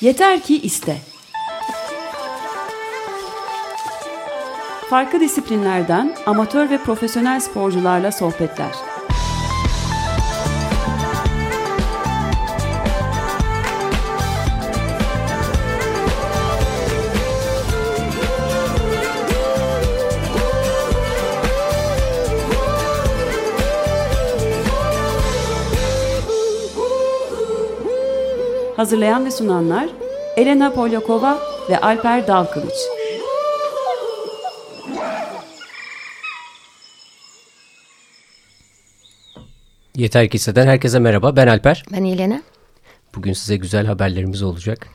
Yeter ki iste. Farklı disiplinlerden amatör ve profesyonel sporcularla sohbetler. Hazırlayan ve sunanlar Elena Polyakova ve Alper Dalkılıç. Yeter ki hisseden herkese merhaba. Ben Alper. Ben Elena. Bugün size güzel haberlerimiz olacak.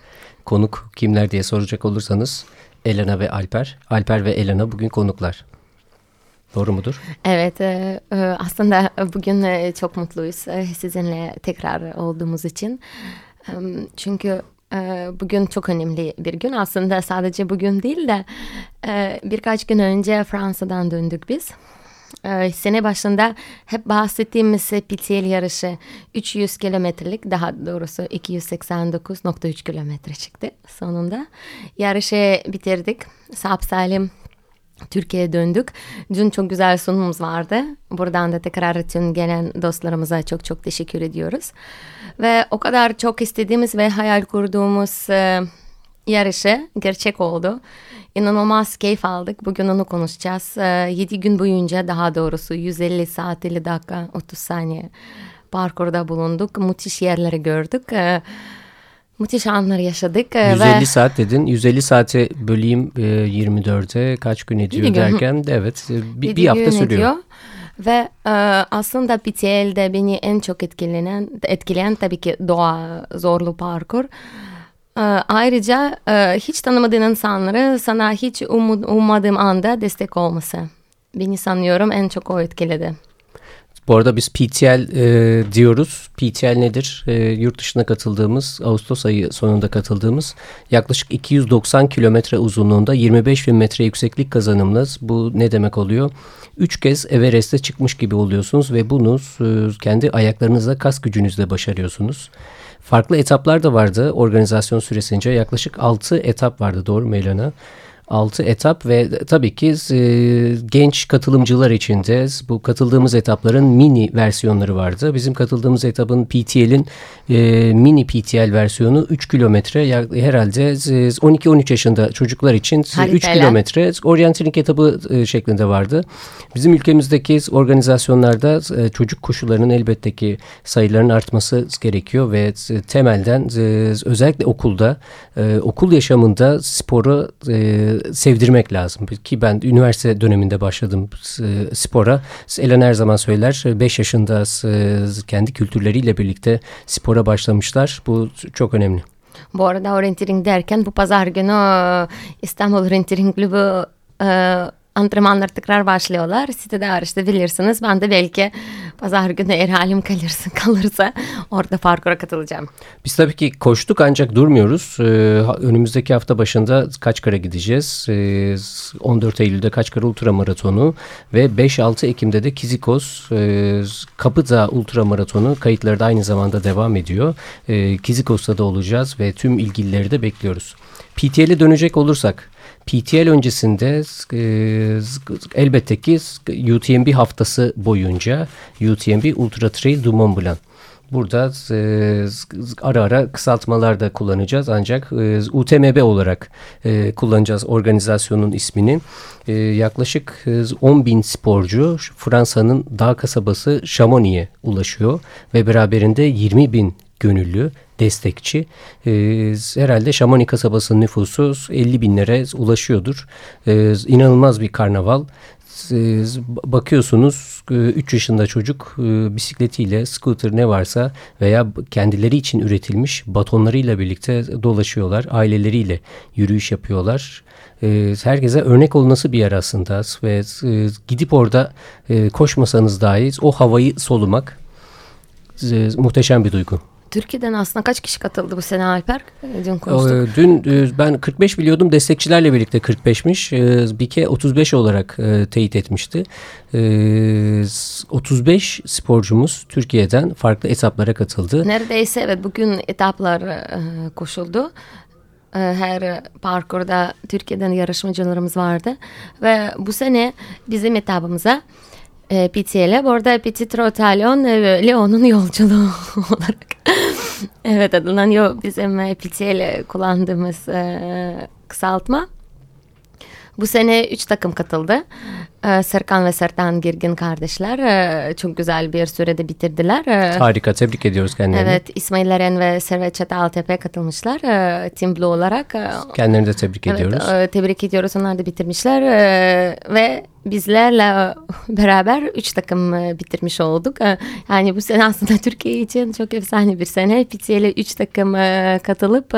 Konuk kimler diye soracak olursanız Elena ve Alper. Alper ve Elena bugün konuklar. Doğru mudur? Evet, e, e, aslında bugün e, çok mutluyuz sizinle tekrar olduğumuz için. Çünkü bugün çok önemli bir gün. Aslında sadece bugün değil de birkaç gün önce Fransa'dan döndük biz. Sene başında hep bahsettiğimiz PTL yarışı 300 kilometrelik daha doğrusu 289.3 kilometre çıktı sonunda. Yarışı bitirdik. Sap salim Türkiye'ye döndük. Dün çok güzel sunumumuz vardı. Buradan da tekrar tüm gelen dostlarımıza çok çok teşekkür ediyoruz. Ve o kadar çok istediğimiz ve hayal kurduğumuz e, yarışı gerçek oldu. İnanılmaz keyif aldık. Bugün onu konuşacağız. E, 7 gün boyunca daha doğrusu 150 saat 50 dakika 30 saniye parkurda bulunduk. Müthiş yerleri gördük. E, Müthiş anlar yaşadık. 150 ve... saat dedin. 150 saate böleyim 24'e kaç gün ediyor gün. derken de evet e, bir, bir hafta sürüyor. Ediyor. Ve e, aslında PTL'de beni en çok etkilenen, etkileyen tabii ki doğa, zorlu parkur. E, ayrıca e, hiç tanımadığın insanları sana hiç ummadığım anda destek olması. Beni sanıyorum en çok o etkiledi. Bu arada biz PTL e, diyoruz. PTL nedir? E, yurt dışına katıldığımız, Ağustos ayı sonunda katıldığımız yaklaşık 290 kilometre uzunluğunda 25 bin metre yükseklik kazanımlı. Bu ne demek oluyor? Üç kez Everest'e çıkmış gibi oluyorsunuz ve bunu e, kendi ayaklarınızla, kas gücünüzle başarıyorsunuz. Farklı etaplar da vardı organizasyon süresince. Yaklaşık 6 etap vardı doğru mu Elena? 6 etap ve tabii ki e, genç katılımcılar için de bu katıldığımız etapların mini versiyonları vardı. Bizim katıldığımız etapın PTL'in e, mini PTL versiyonu 3 kilometre herhalde 12-13 yaşında çocuklar için Harikalar. 3 kilometre orientering etabı e, şeklinde vardı. Bizim ülkemizdeki organizasyonlarda e, çocuk koşularının elbette ki sayıların artması gerekiyor ve e, temelden e, özellikle okulda e, okul yaşamında sporu e, sevdirmek lazım. Ki ben üniversite döneminde başladım e, spora. Elen her zaman söyler 5 yaşında e, kendi kültürleriyle birlikte spora başlamışlar. Bu çok önemli. Bu arada orientering derken bu pazar günü e, İstanbul Orientering Kulübü antrenmanlar tekrar başlıyorlar. Sitede araştı bilirsiniz. Ben de belki pazar günü eğer halim kalırsa, kalırsa orada parkura katılacağım. Biz tabii ki koştuk ancak durmuyoruz. Ee, önümüzdeki hafta başında Kaçkar'a gideceğiz. Ee, 14 Eylül'de Kaçkar Ultra Maratonu ve 5-6 Ekim'de de Kizikos e, Kapıdağ Ultra Maratonu kayıtları da aynı zamanda devam ediyor. E, Kizikos'ta da olacağız ve tüm ilgilileri de bekliyoruz. PTL'e dönecek olursak PTL öncesinde e, elbette ki UTMB haftası boyunca UTMB Ultra Trail du Mont Blanc. Burada e, ara ara kısaltmalar da kullanacağız ancak e, UTMB olarak e, kullanacağız organizasyonun ismini. E, yaklaşık 10 e, bin sporcu Fransa'nın dağ kasabası Chamonix'e ulaşıyor ve beraberinde 20 bin gönüllü destekçi. E, herhalde Şamoni kasabasının nüfusu 50 binlere ulaşıyordur. E, inanılmaz bir karnaval. E, bakıyorsunuz 3 yaşında çocuk e, bisikletiyle, scooter ne varsa veya kendileri için üretilmiş batonlarıyla birlikte dolaşıyorlar. Aileleriyle yürüyüş yapıyorlar. E, herkese örnek olması bir yer aslında ve e, gidip orada e, koşmasanız dahi o havayı solumak e, muhteşem bir duygu. Türkiye'den aslında kaç kişi katıldı bu sene Alper? Dün konuştuk. Dün ben 45 biliyordum. Destekçilerle birlikte 45'miş. Bike 35 olarak teyit etmişti. 35 sporcumuz Türkiye'den farklı etaplara katıldı. Neredeyse evet bugün etaplar koşuldu her parkurda Türkiye'den yarışmacılarımız vardı. Ve bu sene bizim etabımıza e, PTL. Bu arada Petit Rotalyon e, Leon'un yolculuğu olarak evet adlanıyor bizim e, PTL kullandığımız e, kısaltma. Bu sene üç takım katıldı. Ee, Serkan ve Sertan Girgin kardeşler e, çok güzel bir sürede bitirdiler. Ee, Harika tebrik ediyoruz kendilerini. Evet İsmail Eren ve Servet Çataltepe katılmışlar e, Team Blue olarak. E, kendilerini de tebrik evet, ediyoruz. Tebrik ediyoruz onlar da bitirmişler ve bizlerle beraber üç takım bitirmiş olduk. Yani bu sene aslında Türkiye için çok efsane bir sene. PTL'e üç takım katılıp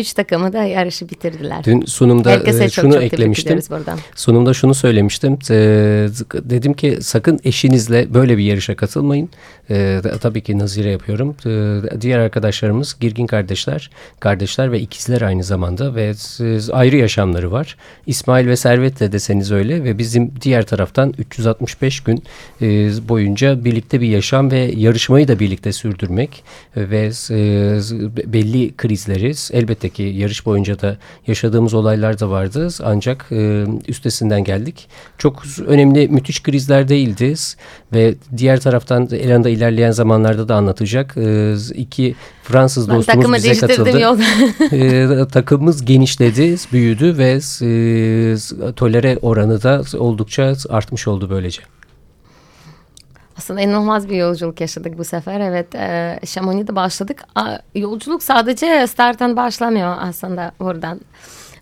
Üç takımı da yarışı bitirdiler. Dün sunumda Herkese şunu çok, çok eklemiştim. Sunumda şunu söylemiştim. E, dedim ki sakın eşinizle böyle bir yarışa katılmayın. E, tabii ki nazire yapıyorum. E, diğer arkadaşlarımız Girgin kardeşler, kardeşler ve ikizler aynı zamanda ve e, ayrı yaşamları var. İsmail ve Servet de deseniz öyle ve bizim diğer taraftan 365 gün e, boyunca birlikte bir yaşam ve yarışmayı da birlikte sürdürmek ve e, belli krizleri elbette ki yarış boyunca da yaşadığımız olaylar da vardı. Ancak e, üstesinden geldik. Çok önemli müthiş krizler değildi. Ve diğer taraftan Elanda ilerleyen zamanlarda da anlatacak. E, iki Fransız ben dostumuz bize katıldı. e, takımımız genişledi, büyüdü ve e, tolere oranı da oldukça artmış oldu böylece. Aslında inanılmaz bir yolculuk yaşadık bu sefer. Evet, e, Şamoni'de başladık. A, yolculuk sadece starttan başlamıyor aslında buradan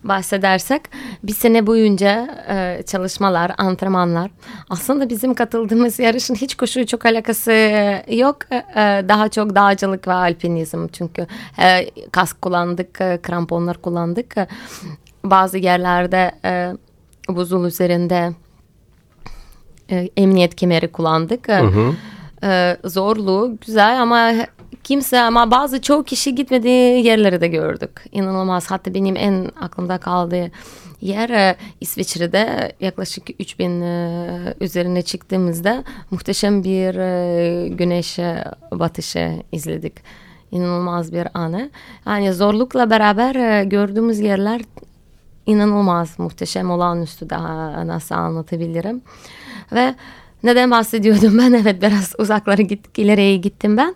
bahsedersek. Bir sene boyunca e, çalışmalar, antrenmanlar. Aslında bizim katıldığımız yarışın hiç koşuyu çok alakası yok. E, daha çok dağcılık ve alpinizm. Çünkü e, kask kullandık, e, kramponlar kullandık. bazı yerlerde e, buzul üzerinde e, emniyet kemeri kullandık. Hı hı. E, zorluğu güzel ama kimse ama bazı çoğu kişi gitmediği yerleri de gördük. İnanılmaz. Hatta benim en aklımda kaldığı yer e, İsviçre'de yaklaşık 3000 e, üzerine çıktığımızda muhteşem bir e, güneş batışı izledik. İnanılmaz bir anı. Yani zorlukla beraber gördüğümüz yerler inanılmaz muhteşem olağanüstü daha nasıl anlatabilirim. Ve neden bahsediyordum ben? Evet biraz uzaklara gittik, ileriye gittim ben.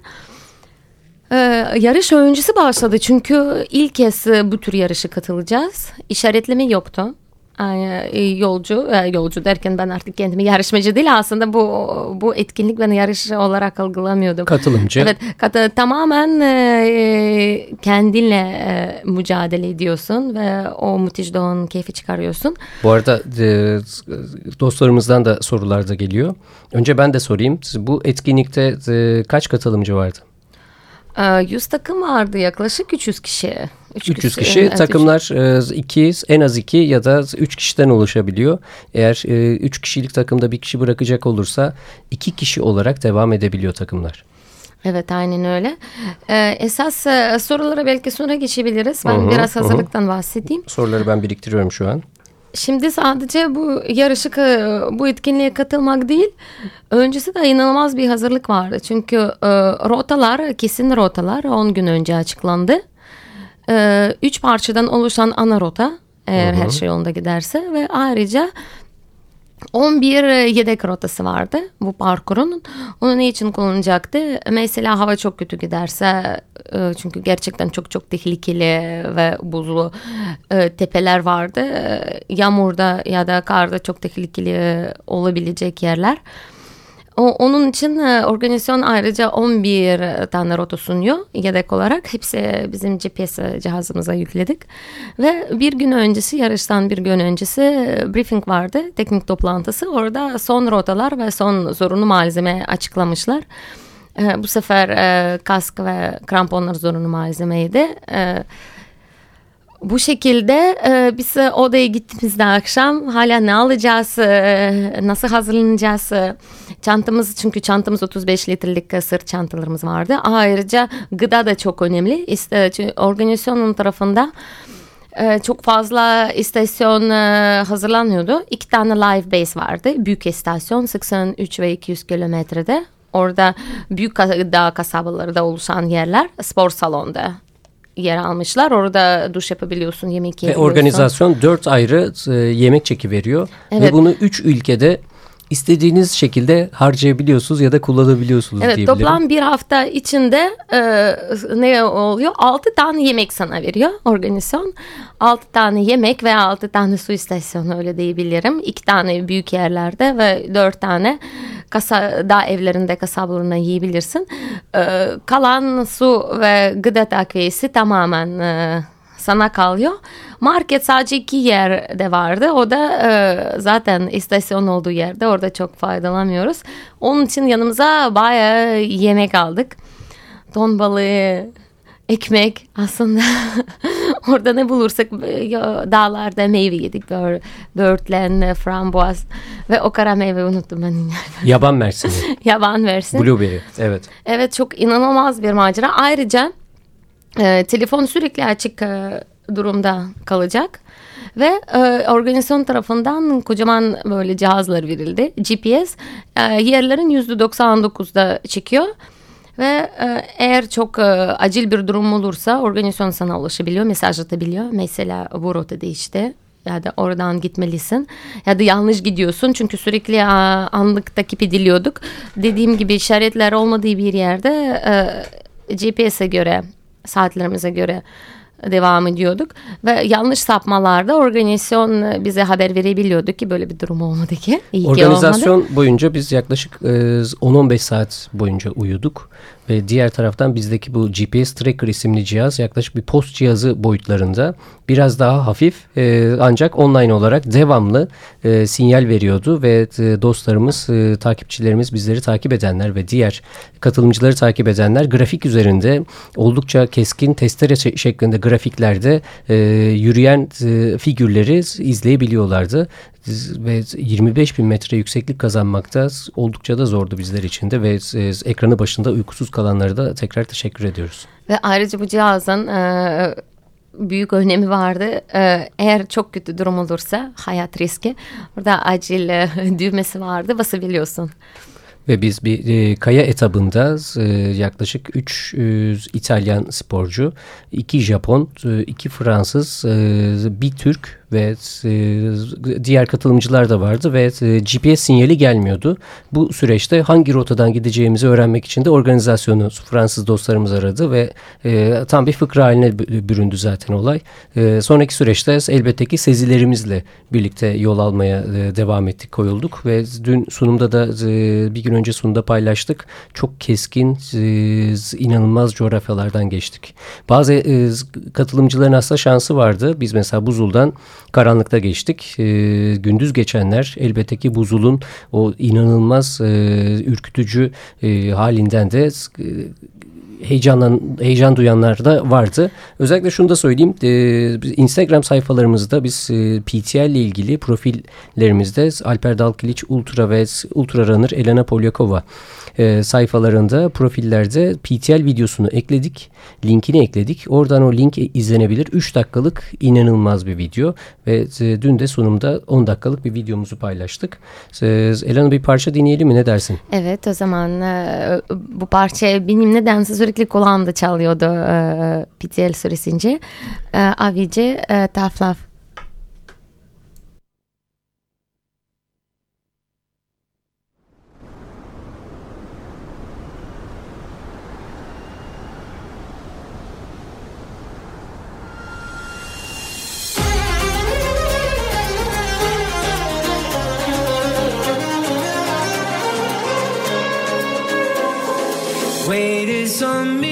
Ee, yarış öncesi başladı çünkü ilk kez bu tür yarışı katılacağız. İşaretleme yoktu. E, yolcu e, yolcu derken ben artık kendimi yarışmacı değil aslında bu bu etkinlik ben yarış olarak algılamıyordum. Katılımcı. Evet kat, tamamen e, kendinle e, mücadele ediyorsun ve o müthiş doğanın keyfi çıkarıyorsun. Bu arada dostlarımızdan da sorular da geliyor. Önce ben de sorayım. Bu etkinlikte kaç katılımcı vardı? 100 takım vardı yaklaşık 300 kişi. 300 kişi, kişi evet, takımlar üç. iki en az iki ya da üç kişiden oluşabiliyor. Eğer e, üç kişilik takımda bir kişi bırakacak olursa iki kişi olarak devam edebiliyor takımlar. Evet aynen öyle. Ee, esas e, sorulara belki sonra geçebiliriz. Ben hı hı, biraz hazırlıktan hı. bahsedeyim. Soruları ben biriktiriyorum şu an. Şimdi sadece bu yarışı bu etkinliğe katılmak değil öncesi de inanılmaz bir hazırlık vardı. Çünkü e, rotalar kesin rotalar 10 gün önce açıklandı. E, üç parçadan oluşan ana rota eğer Hı-hı. her şey yolunda giderse ve ayrıca 11 yedek rotası vardı bu parkurun. Onu ne için kullanacaktı? Mesela hava çok kötü giderse e, çünkü gerçekten çok çok tehlikeli ve buzlu e, tepeler vardı. E, yağmurda ya da karda çok tehlikeli olabilecek yerler. O, onun için e, organizasyon ayrıca 11 tane rota sunuyor yedek olarak. Hepsi bizim GPS cihazımıza yükledik. Ve bir gün öncesi yarıştan bir gün öncesi e, briefing vardı. Teknik toplantısı. Orada son rotalar ve son zorunlu malzeme açıklamışlar. E, bu sefer kask ve kramponlar zorunlu malzemeydi. Bu şekilde e, biz odaya gittiğimizde akşam hala ne alacağız, e, nasıl hazırlanacağız? E, çantamız çünkü çantamız 35 litrelik sırt çantalarımız vardı. Ayrıca gıda da çok önemli. İşte, organizasyonun tarafında e, çok fazla istasyon e, hazırlanıyordu. İki tane live base vardı. Büyük istasyon 83 ve 200 kilometrede. Orada büyük dağ kasabaları da oluşan yerler spor salonda yer almışlar. Orada duş yapabiliyorsun, yemek yiyebiliyorsun. Ve organizasyon dört ayrı e, yemek çeki veriyor. Evet. Ve bunu üç ülkede istediğiniz şekilde harcayabiliyorsunuz ya da kullanabiliyorsunuz evet, Toplam bir hafta içinde e, ne oluyor? Altı tane yemek sana veriyor organizasyon. Altı tane yemek ve altı tane su istasyonu öyle diyebilirim. İki tane büyük yerlerde ve dört tane kasa, dağ evlerinde kasabalarına yiyebilirsin. E, kalan su ve gıda takviyesi tamamen e, sana kalıyor. Market sadece iki yerde vardı. O da e, zaten istasyon olduğu yerde. Orada çok faydalanmıyoruz. Onun için yanımıza bayağı yemek aldık. Ton balığı, ekmek aslında orada ne bulursak dağlarda meyve yedik böyle börtlen, frambuaz ve o kara meyve unuttum ben. Yaban mersini. Yaban mersini. Blueberry evet. Evet çok inanılmaz bir macera. Ayrıca e, telefon sürekli açık e, durumda kalacak. Ve e, organizasyon tarafından kocaman böyle cihazlar verildi. GPS e, yerlerin %99'da çekiyor. Ve e, eğer çok e, acil bir durum olursa organizasyon sana ulaşabiliyor, mesaj atabiliyor. Mesela bu rota değişti ya da oradan gitmelisin ya da yanlış gidiyorsun çünkü sürekli a, anlık takip ediliyorduk. Dediğim gibi işaretler olmadığı bir yerde e, GPS'e göre saatlerimize göre devam ediyorduk ve yanlış sapmalarda organizasyon bize haber verebiliyordu ki böyle bir durum olmadı ki. İyi Organizasyon ki olmadı. boyunca biz yaklaşık 10-15 saat boyunca uyuduk ve diğer taraftan bizdeki bu GPS Tracker isimli cihaz yaklaşık bir post cihazı boyutlarında. Biraz daha hafif e, ancak online olarak devamlı e, sinyal veriyordu ve e, dostlarımız, e, takipçilerimiz, bizleri takip edenler ve diğer katılımcıları takip edenler grafik üzerinde oldukça keskin testere şeklinde grafiklerde e, yürüyen e, figürleri izleyebiliyorlardı ve 25 bin metre yükseklik kazanmakta oldukça da zordu bizler için de ve e, ekranı başında uykusuz kalanlara da tekrar teşekkür ediyoruz. Ve ayrıca bu cihazın e, büyük önemi vardı. E, eğer çok kötü durum olursa hayat riski burada acil e, düğmesi vardı basabiliyorsun. Ve biz bir e, kaya etabında e, yaklaşık 3 e, İtalyan sporcu, 2 Japon, 2 e, Fransız, e, bir Türk ve e, diğer katılımcılar da vardı ve e, GPS sinyali gelmiyordu. Bu süreçte hangi rotadan gideceğimizi öğrenmek için de organizasyonu Fransız dostlarımız aradı ve e, tam bir fıkra haline büründü zaten olay. Sonraki süreçte elbette ki sezilerimizle birlikte yol almaya devam ettik, koyulduk ve dün sunumda da bir gün önce sunumda paylaştık. Çok keskin, inanılmaz coğrafyalardan geçtik. Bazı katılımcıların aslında şansı vardı. Biz mesela Buzul'dan karanlıkta geçtik. E, gündüz geçenler elbette ki buzulun o inanılmaz e, ürkütücü e, halinden de e, heyecanlan, heyecan duyanlar da vardı. Özellikle şunu da söyleyeyim. E, Instagram sayfalarımızda biz e, PTL ile ilgili profillerimizde Alper Dalkiliç Ultra ve Ultra Runner Elena Polyakova e, sayfalarında profillerde PTL videosunu ekledik. Linkini ekledik. Oradan o link izlenebilir. 3 dakikalık inanılmaz bir video ve e, dün de sunumda 10 dakikalık bir videomuzu paylaştık. E, Elena bir parça dinleyelim mi ne dersin? Evet o zaman e, bu parça benim nedense sürekli kulağımda çalıyordu e, PTL süresince. E, Avice e, Tough Love. İs on you,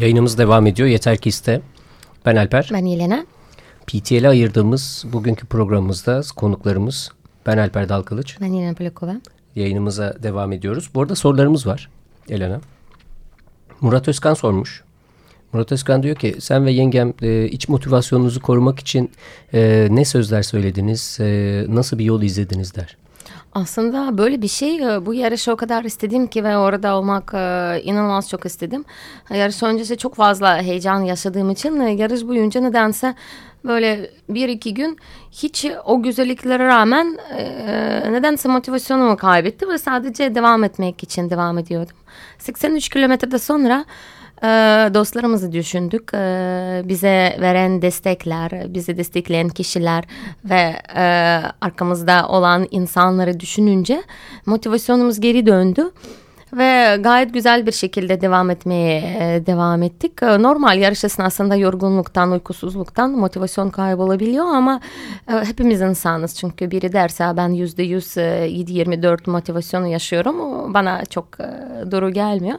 Yayınımız devam ediyor. Yeter ki iste. Ben Alper. Ben Yelena. PTL'e ayırdığımız bugünkü programımızda konuklarımız ben Alper Dalkılıç. Ben Yelena Polakova. Yayınımıza devam ediyoruz. Bu arada sorularımız var Elena. Murat Özkan sormuş. Murat Özkan diyor ki sen ve yengem e, iç motivasyonunuzu korumak için e, ne sözler söylediniz, e, nasıl bir yol izlediniz der. Aslında böyle bir şey e, bu yarışı o kadar istedim ki ve orada olmak e, inanılmaz çok istedim. Yarış öncesi çok fazla heyecan yaşadığım için e, yarış boyunca nedense böyle bir iki gün hiç o güzelliklere rağmen nedense motivasyonumu kaybettim ve sadece devam etmek için devam ediyordum. 83 kilometrede sonra dostlarımızı düşündük. Bize veren destekler, bizi destekleyen kişiler ve arkamızda olan insanları düşününce motivasyonumuz geri döndü. Ve gayet güzel bir şekilde devam etmeye devam ettik. Normal yarış esnasında yorgunluktan, uykusuzluktan motivasyon kaybolabiliyor ama hepimiz insanız. Çünkü biri derse ben yüzde yüz 7-24 motivasyonu yaşıyorum. Bana çok doğru gelmiyor.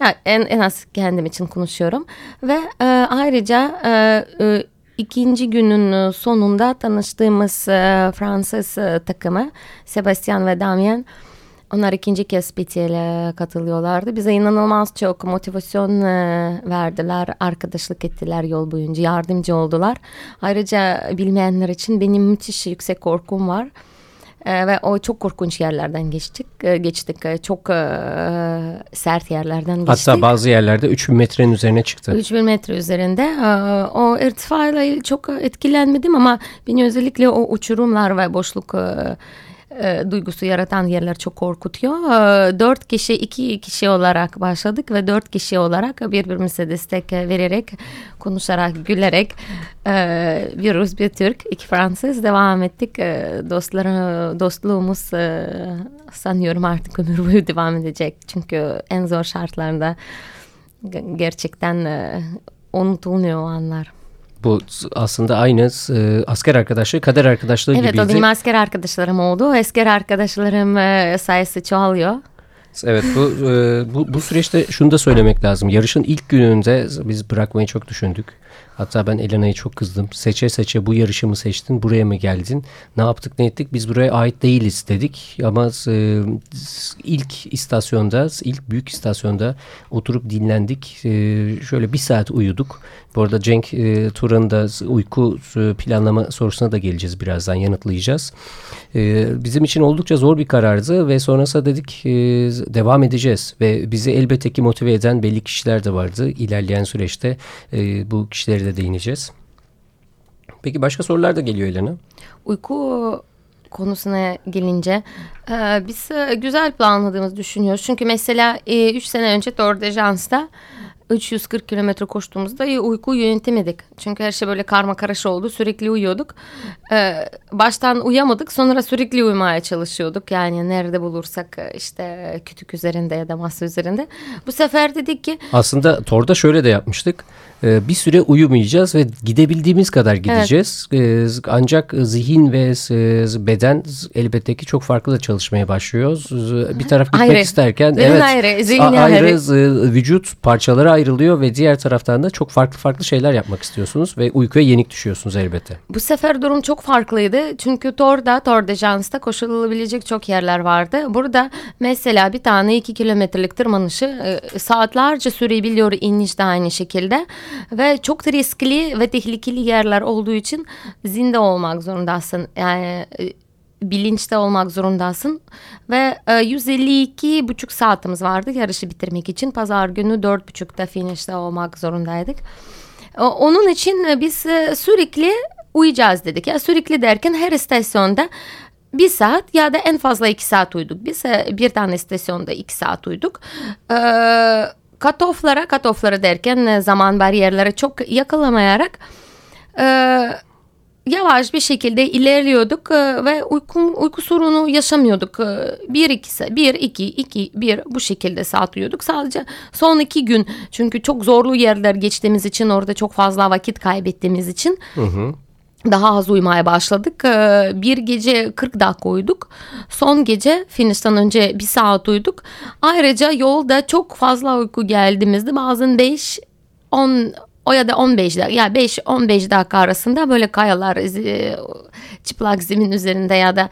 Yani en, en az kendim için konuşuyorum. Ve e, ayrıca e, e, ikinci günün sonunda tanıştığımız e, Fransız e, takımı Sebastian ve Damien onlar ikinci kez PTL'e katılıyorlardı. Bize inanılmaz çok motivasyon e, verdiler, arkadaşlık ettiler yol boyunca, yardımcı oldular. Ayrıca bilmeyenler için benim müthiş yüksek korkum var. Ee, ve o çok korkunç yerlerden geçtik. Ee, geçtik. Ee, çok e, sert yerlerden geçtik. Hatta bazı yerlerde 3000 metrenin üzerine çıktı. 3000 metre üzerinde. Ee, o irtifayla çok etkilenmedim ama beni özellikle o uçurumlar ve boşluk e, e, duygusu yaratan yerler çok korkutuyor. E, dört kişi, iki kişi olarak başladık ve dört kişi olarak birbirimize destek vererek, konuşarak, gülerek e, bir Rus, bir Türk, iki Fransız devam ettik. E, dostları, dostluğumuz e, sanıyorum artık ömür boyu devam edecek. Çünkü en zor şartlarda gerçekten e, unutulmuyor o anlar. Bu aslında aynı e, asker arkadaşlığı, kader arkadaşlığı evet, gibiydi. Evet o benim asker arkadaşlarım oldu. Asker arkadaşlarım e, sayısı çoğalıyor. Evet bu, e, bu bu süreçte şunu da söylemek lazım. Yarışın ilk gününde biz bırakmayı çok düşündük. Hatta ben Elena'yı çok kızdım. Seçe seçe bu yarışı mı seçtin, buraya mı geldin? Ne yaptık, ne ettik? Biz buraya ait değiliz dedik. Ama e, ilk istasyonda, ilk büyük istasyonda oturup dinlendik. E, şöyle bir saat uyuduk. Bu arada Cenk e, Turan'ın da uyku e, planlama sorusuna da geleceğiz birazdan yanıtlayacağız. E, bizim için oldukça zor bir karardı ve sonrasında dedik e, devam edeceğiz. Ve bizi elbette ki motive eden belli kişiler de vardı. İlerleyen süreçte e, bu kişileri de değineceğiz. Peki başka sorular da geliyor Elena. Uyku konusuna gelince e, biz e, güzel planladığımızı düşünüyoruz. Çünkü mesela 3 e, sene önce Tour de Jans'ta 340 kilometre koştuğumuzda uyku yönetemedik. Çünkü her şey böyle karma karışık oldu. Sürekli uyuyorduk. Ee, baştan uyamadık. Sonra sürekli uyumaya çalışıyorduk. Yani nerede bulursak işte kütük üzerinde ya da masa üzerinde. Bu sefer dedik ki... Aslında Tor'da şöyle de yapmıştık. Ee, bir süre uyumayacağız ve gidebildiğimiz kadar gideceğiz. Evet. Ancak zihin ve beden elbette ki çok farklı da çalışmaya başlıyor. Bir taraf gitmek ayrı. isterken zihin evet ayrı, zihin ayrı. ayrı vücut parçalara ayrılıyor ve diğer taraftan da çok farklı farklı şeyler yapmak istiyorsunuz ve uykuya yenik düşüyorsunuz elbette. Bu sefer durum çok farklıydı. Çünkü Tor'da, Tor de Jans'ta koşulabilecek çok yerler vardı. Burada mesela bir tane iki kilometrelik tırmanışı saatlerce sürebiliyor iniş de aynı şekilde. Ve çok riskli ve tehlikeli yerler olduğu için zinde olmak zorundasın. Yani e, bilinçte olmak zorundasın ve e, 152 buçuk saatimiz vardı yarışı bitirmek için pazar günü dört buçukta finişte olmak zorundaydık. E, onun için biz e, sürekli uyuyacağız dedik. Ya sürekli derken her istasyonda bir saat ya da en fazla iki saat uyuduk. Biz e, bir tane istasyonda iki saat uyuduk. Ee, katoflara katoflara derken e, zaman bariyerlere çok yakalamayarak e, yavaş bir şekilde ilerliyorduk e, ve uyku, uyku sorunu yaşamıyorduk. E, bir iki, bir iki, iki, bir bu şekilde saat uyuyorduk. Sadece son iki gün çünkü çok zorlu yerler geçtiğimiz için orada çok fazla vakit kaybettiğimiz için. Hı hı daha az uyumaya başladık. Ee, bir gece 40 dakika uyuduk. Son gece finishten önce bir saat uyuduk. Ayrıca yolda çok fazla uyku geldiğimizde bazen 5 10 o ya da 15 dakika yani 5-15 dakika arasında böyle kayalar çıplak zemin üzerinde ya da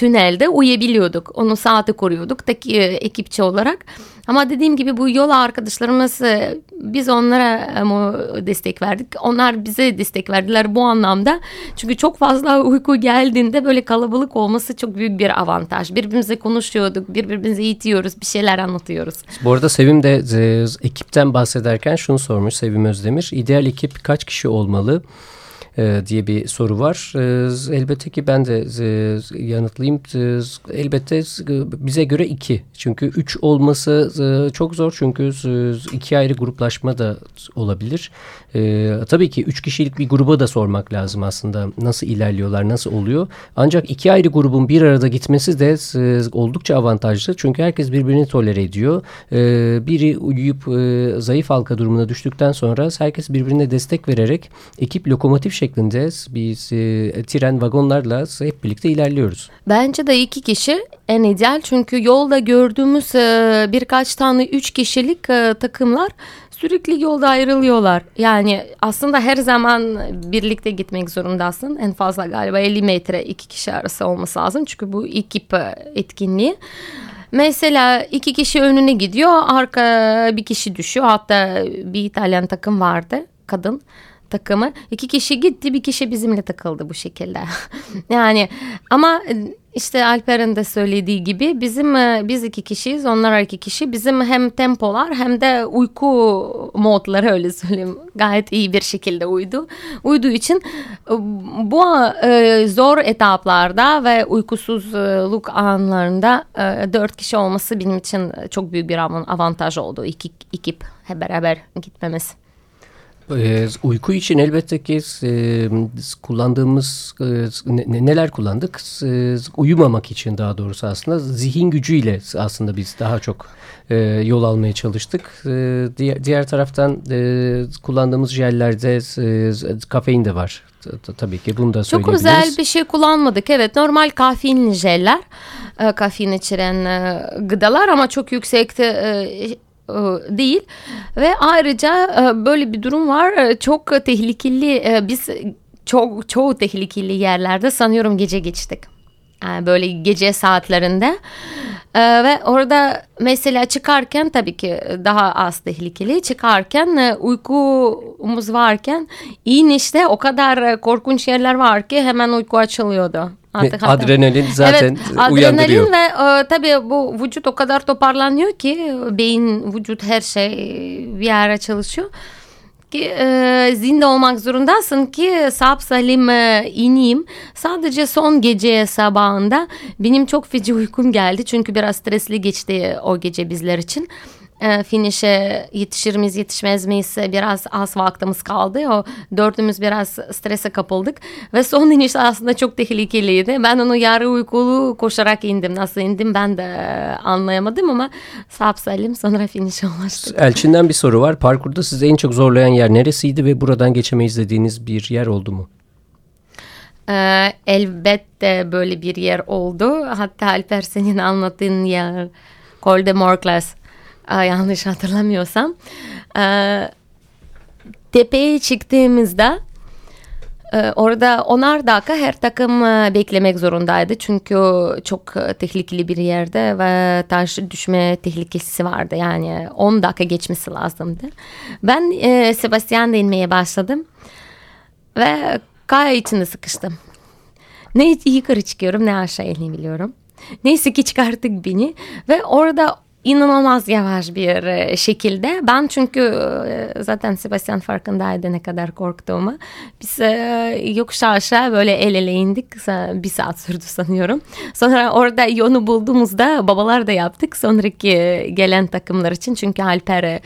tünelde uyuyabiliyorduk. Onu saati koruyorduk da ekipçi olarak. Ama dediğim gibi bu yol arkadaşlarımız e, biz onlara e, destek verdik. Onlar bize destek verdiler bu anlamda. Çünkü çok fazla uyku geldiğinde böyle kalabalık olması çok büyük bir avantaj. Birbirimize konuşuyorduk, birbirimize eğitiyoruz, bir şeyler anlatıyoruz. Bu arada Sevim de e, ekipten bahsederken şunu sormuş Sevim Özdemir. İdeal ekip kaç kişi olmalı? E, diye bir soru var. E, elbette ki ben de e, yanıtlayayım. Elbette bize göre iki. Çünkü üç olması çok zor. Çünkü iki ayrı gruplaşma da olabilir. Tabii ki üç kişilik bir gruba da sormak lazım aslında. Nasıl ilerliyorlar, nasıl oluyor. Ancak iki ayrı grubun bir arada gitmesi de oldukça avantajlı. Çünkü herkes birbirini tolere ediyor. Biri uyuyup zayıf halka durumuna düştükten sonra herkes birbirine destek vererek ekip lokomotif şeklinde biz e, tren vagonlarla hep birlikte ilerliyoruz. Bence de iki kişi en ideal çünkü yolda gördüğümüz e, birkaç tane üç kişilik e, takımlar sürekli yolda ayrılıyorlar. Yani aslında her zaman birlikte gitmek zorundasın. En fazla galiba 50 metre iki kişi arası olması lazım. Çünkü bu ekip e, etkinliği. Mesela iki kişi önüne gidiyor, arka bir kişi düşüyor. Hatta bir İtalyan takım vardı, kadın takımı. İki kişi gitti bir kişi bizimle takıldı bu şekilde. yani ama işte Alper'in de söylediği gibi bizim e, biz iki kişiyiz onlar iki kişi. Bizim hem tempolar hem de uyku modları öyle söyleyeyim gayet iyi bir şekilde uydu. Uyduğu için e, bu e, zor etaplarda ve uykusuzluk anlarında dört kişi olması benim için çok büyük bir avantaj oldu. İki ekip beraber gitmemiz. E, uyku için elbette ki e, kullandığımız e, ne, neler kullandık? E, uyumamak için daha doğrusu aslında zihin gücüyle aslında biz daha çok e, yol almaya çalıştık. E, diğer, diğer taraftan e, kullandığımız jellerde e, kafein de var. Tabii ki bunu da. Çok özel bir şey kullanmadık. Evet normal kafeinli jeller. e, kafein içeren e, gıdalar ama çok yüksekte e, değil ve ayrıca e, böyle bir durum var e, çok tehlikeli e, biz çok çoğu tehlikeli yerlerde sanıyorum gece geçtik. Yani böyle gece saatlerinde ve orada mesela çıkarken tabii ki daha az tehlikeli çıkarken e, uykumuz varken inişte o kadar korkunç yerler var ki hemen uyku açılıyordu. Artık adrenalin zaten evet, uyandırıyor. Adrenalin ve e, tabii bu vücut o kadar toparlanıyor ki beyin, vücut her şey bir ara çalışıyor ki e, zinde olmak zorundasın ki sap salim e, ineyim. Sadece son gece sabahında benim çok feci uykum geldi. Çünkü biraz stresli geçti o gece bizler için e, finişe yetişir miyiz yetişmez miyiz biraz az vaktimiz kaldı. O dördümüz biraz strese kapıldık ve son iniş aslında çok tehlikeliydi. Ben onu yarı uykulu koşarak indim. Nasıl indim ben de anlayamadım ama sağ salim sonra finişe ulaştık. Elçin'den bir soru var. Parkurda sizi en çok zorlayan yer neresiydi ve buradan geçemeyiz dediğiniz bir yer oldu mu? Ee, elbette böyle bir yer oldu. Hatta Alper senin anlattığın yer Col de Morclas yanlış hatırlamıyorsam. E, tepeye çıktığımızda e, orada onar dakika her takım e, beklemek zorundaydı. Çünkü çok tehlikeli bir yerde ve taş düşme tehlikesi vardı. Yani 10 dakika geçmesi lazımdı. Ben e, Sebastian'da inmeye başladım. Ve kaya içinde sıkıştım. Ne yukarı çıkıyorum ne aşağı inebiliyorum. Neyse ki çıkarttık beni ve orada inanılmaz yavaş bir e, şekilde. Ben çünkü e, zaten Sebastian farkındaydı ne kadar korktuğumu. Biz e, yokuş aşağı böyle el ele indik. Bir saat sürdü sanıyorum. Sonra orada yolu bulduğumuzda babalar da yaptık. Sonraki gelen takımlar için. Çünkü Alper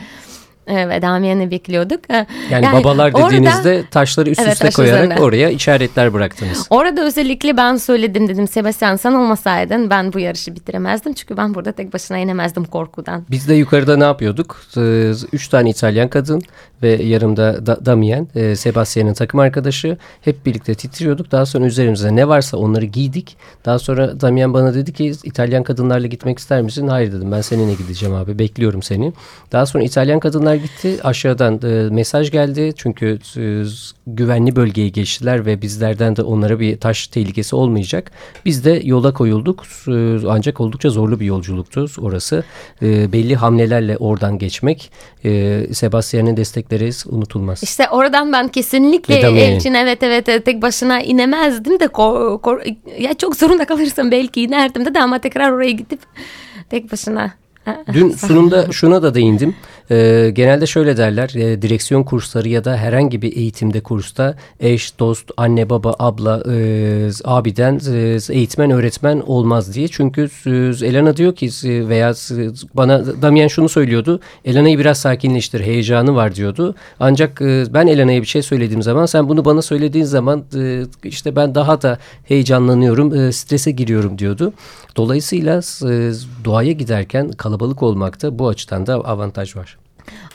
ve Damien'i bekliyorduk. Yani, yani babalar dediğinizde orada, taşları üst evet, üste koyarak üzerinde. oraya işaretler bıraktınız. Orada özellikle ben söyledim dedim Sebastian sen olmasaydın ben bu yarışı bitiremezdim. Çünkü ben burada tek başına inemezdim korkudan. Biz de yukarıda ne yapıyorduk? Ee, üç tane İtalyan kadın ve yarımda da, Damien, e, Sebastian'ın takım arkadaşı hep birlikte titriyorduk. Daha sonra üzerimize ne varsa onları giydik. Daha sonra Damien bana dedi ki İtalyan kadınlarla gitmek ister misin? Hayır dedim ben seninle gideceğim abi bekliyorum seni. Daha sonra İtalyan kadınlar gitti. Aşağıdan e, mesaj geldi. Çünkü e, güvenli bölgeye geçtiler ve bizlerden de onlara bir taş tehlikesi olmayacak. Biz de yola koyulduk. E, ancak oldukça zorlu bir yolculuktu orası. E, belli hamlelerle oradan geçmek. E, Sebastian'ın destekleri unutulmaz. İşte oradan ben kesinlikle Elçin evet evet tek başına inemezdim de kor, kor, ya çok zorunda kalırsam belki inerdim de ama tekrar oraya gidip tek başına Dün sunumda şuna da değindim. E, genelde şöyle derler e, direksiyon kursları ya da herhangi bir eğitimde kursta eş, dost, anne, baba, abla, e, abiden e, eğitmen, öğretmen olmaz diye. Çünkü e, Elena diyor ki e, veya e, bana Damien şunu söylüyordu. Elena'yı biraz sakinleştir, heyecanı var diyordu. Ancak e, ben Elena'ya bir şey söylediğim zaman sen bunu bana söylediğin zaman e, işte ben daha da heyecanlanıyorum, e, strese giriyorum diyordu. Dolayısıyla e, doğaya giderken kalabalık olmakta bu açıdan da avantaj var.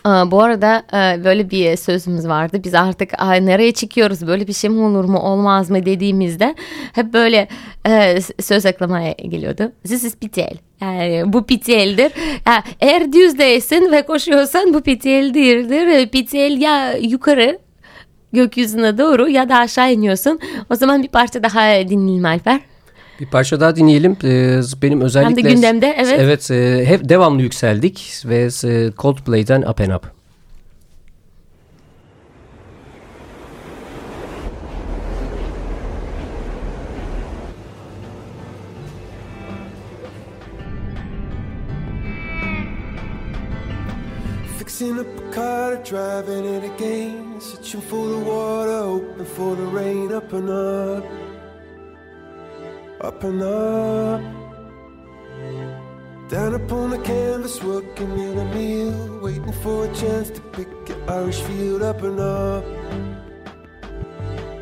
Bu arada e, böyle bir sözümüz vardı. Biz artık nereye çıkıyoruz böyle bir şey mi olur mu olmaz mı dediğimizde hep böyle e, söz aklamaya geliyordu. This is PTL. Yani bu. Yani eğer düzdesin ve koşuyorsan bu PTL değildir. PTL ya yukarı gökyüzüne doğru ya da aşağı iniyorsun. O zaman bir parça daha dinleyelim Alper. Bir parça daha dinleyelim. Ee, benim özellikle... Hem de gündemde evet. Evet e, hep devamlı yükseldik ve e, Coldplay'den Up and Up. Fixing up a car, driving it again Searching for the water, hoping for the rain Up and up up and up. Down upon the canvas, working in a meal, waiting for a chance to pick your Irish field. Up and up,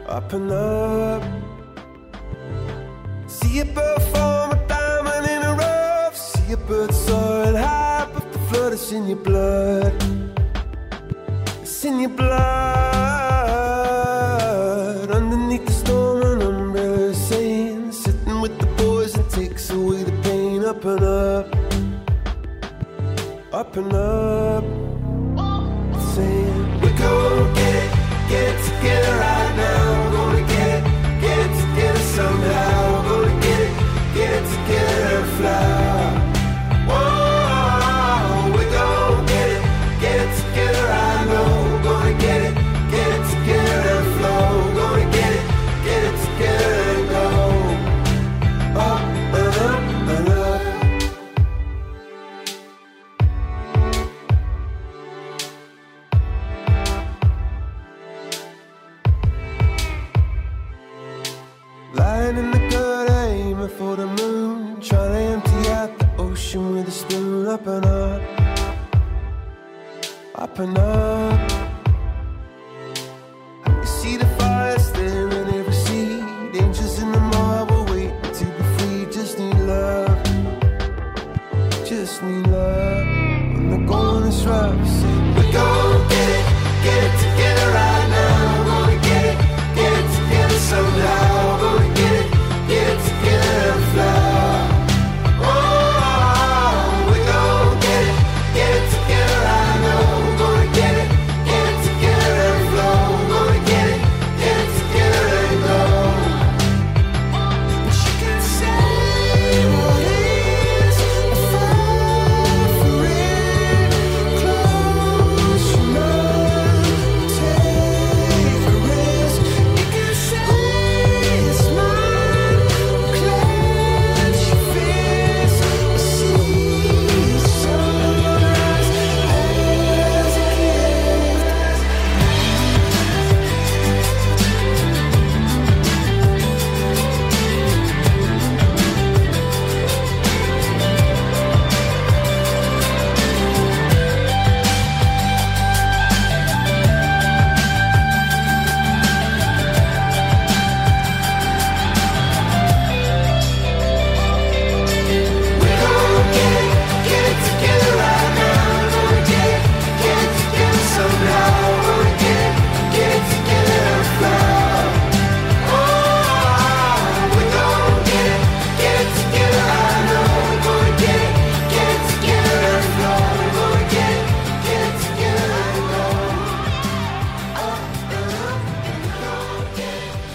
up and up. See a bird form a diamond in a rough. See a bird soaring high, but the flood is in your blood. It's in your blood up and up, up and up. Saying we gon' get it, get it together right now.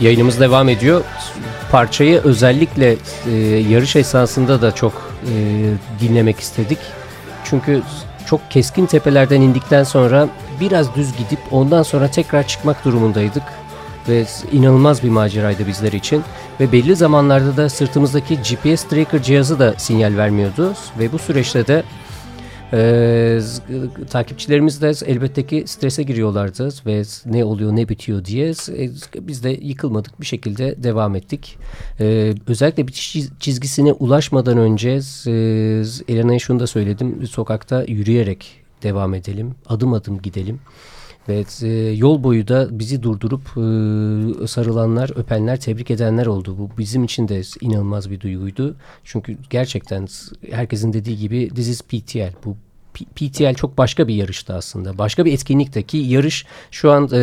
Yayınımız devam ediyor. Parçayı özellikle e, yarış esnasında da çok e, dinlemek istedik. Çünkü çok keskin tepelerden indikten sonra biraz düz gidip ondan sonra tekrar çıkmak durumundaydık. Ve inanılmaz bir maceraydı bizler için. Ve belli zamanlarda da sırtımızdaki GPS tracker cihazı da sinyal vermiyordu. Ve bu süreçte de ee, takipçilerimiz de elbette ki strese giriyorlardı ve ne oluyor ne bitiyor diye E, biz de yıkılmadık bir şekilde devam ettik. Ee, özellikle bitiş çiz- çizgisine ulaşmadan önce e, Elena'ya şunu da söyledim sokakta yürüyerek devam edelim adım adım gidelim. Ve e, yol boyu da bizi durdurup e, sarılanlar, öpenler, tebrik edenler oldu. Bu bizim için de inanılmaz bir duyguydu. Çünkü gerçekten herkesin dediği gibi this is PTL. Bu PTL çok başka bir yarıştı aslında. Başka bir etkinlikteki yarış şu an e,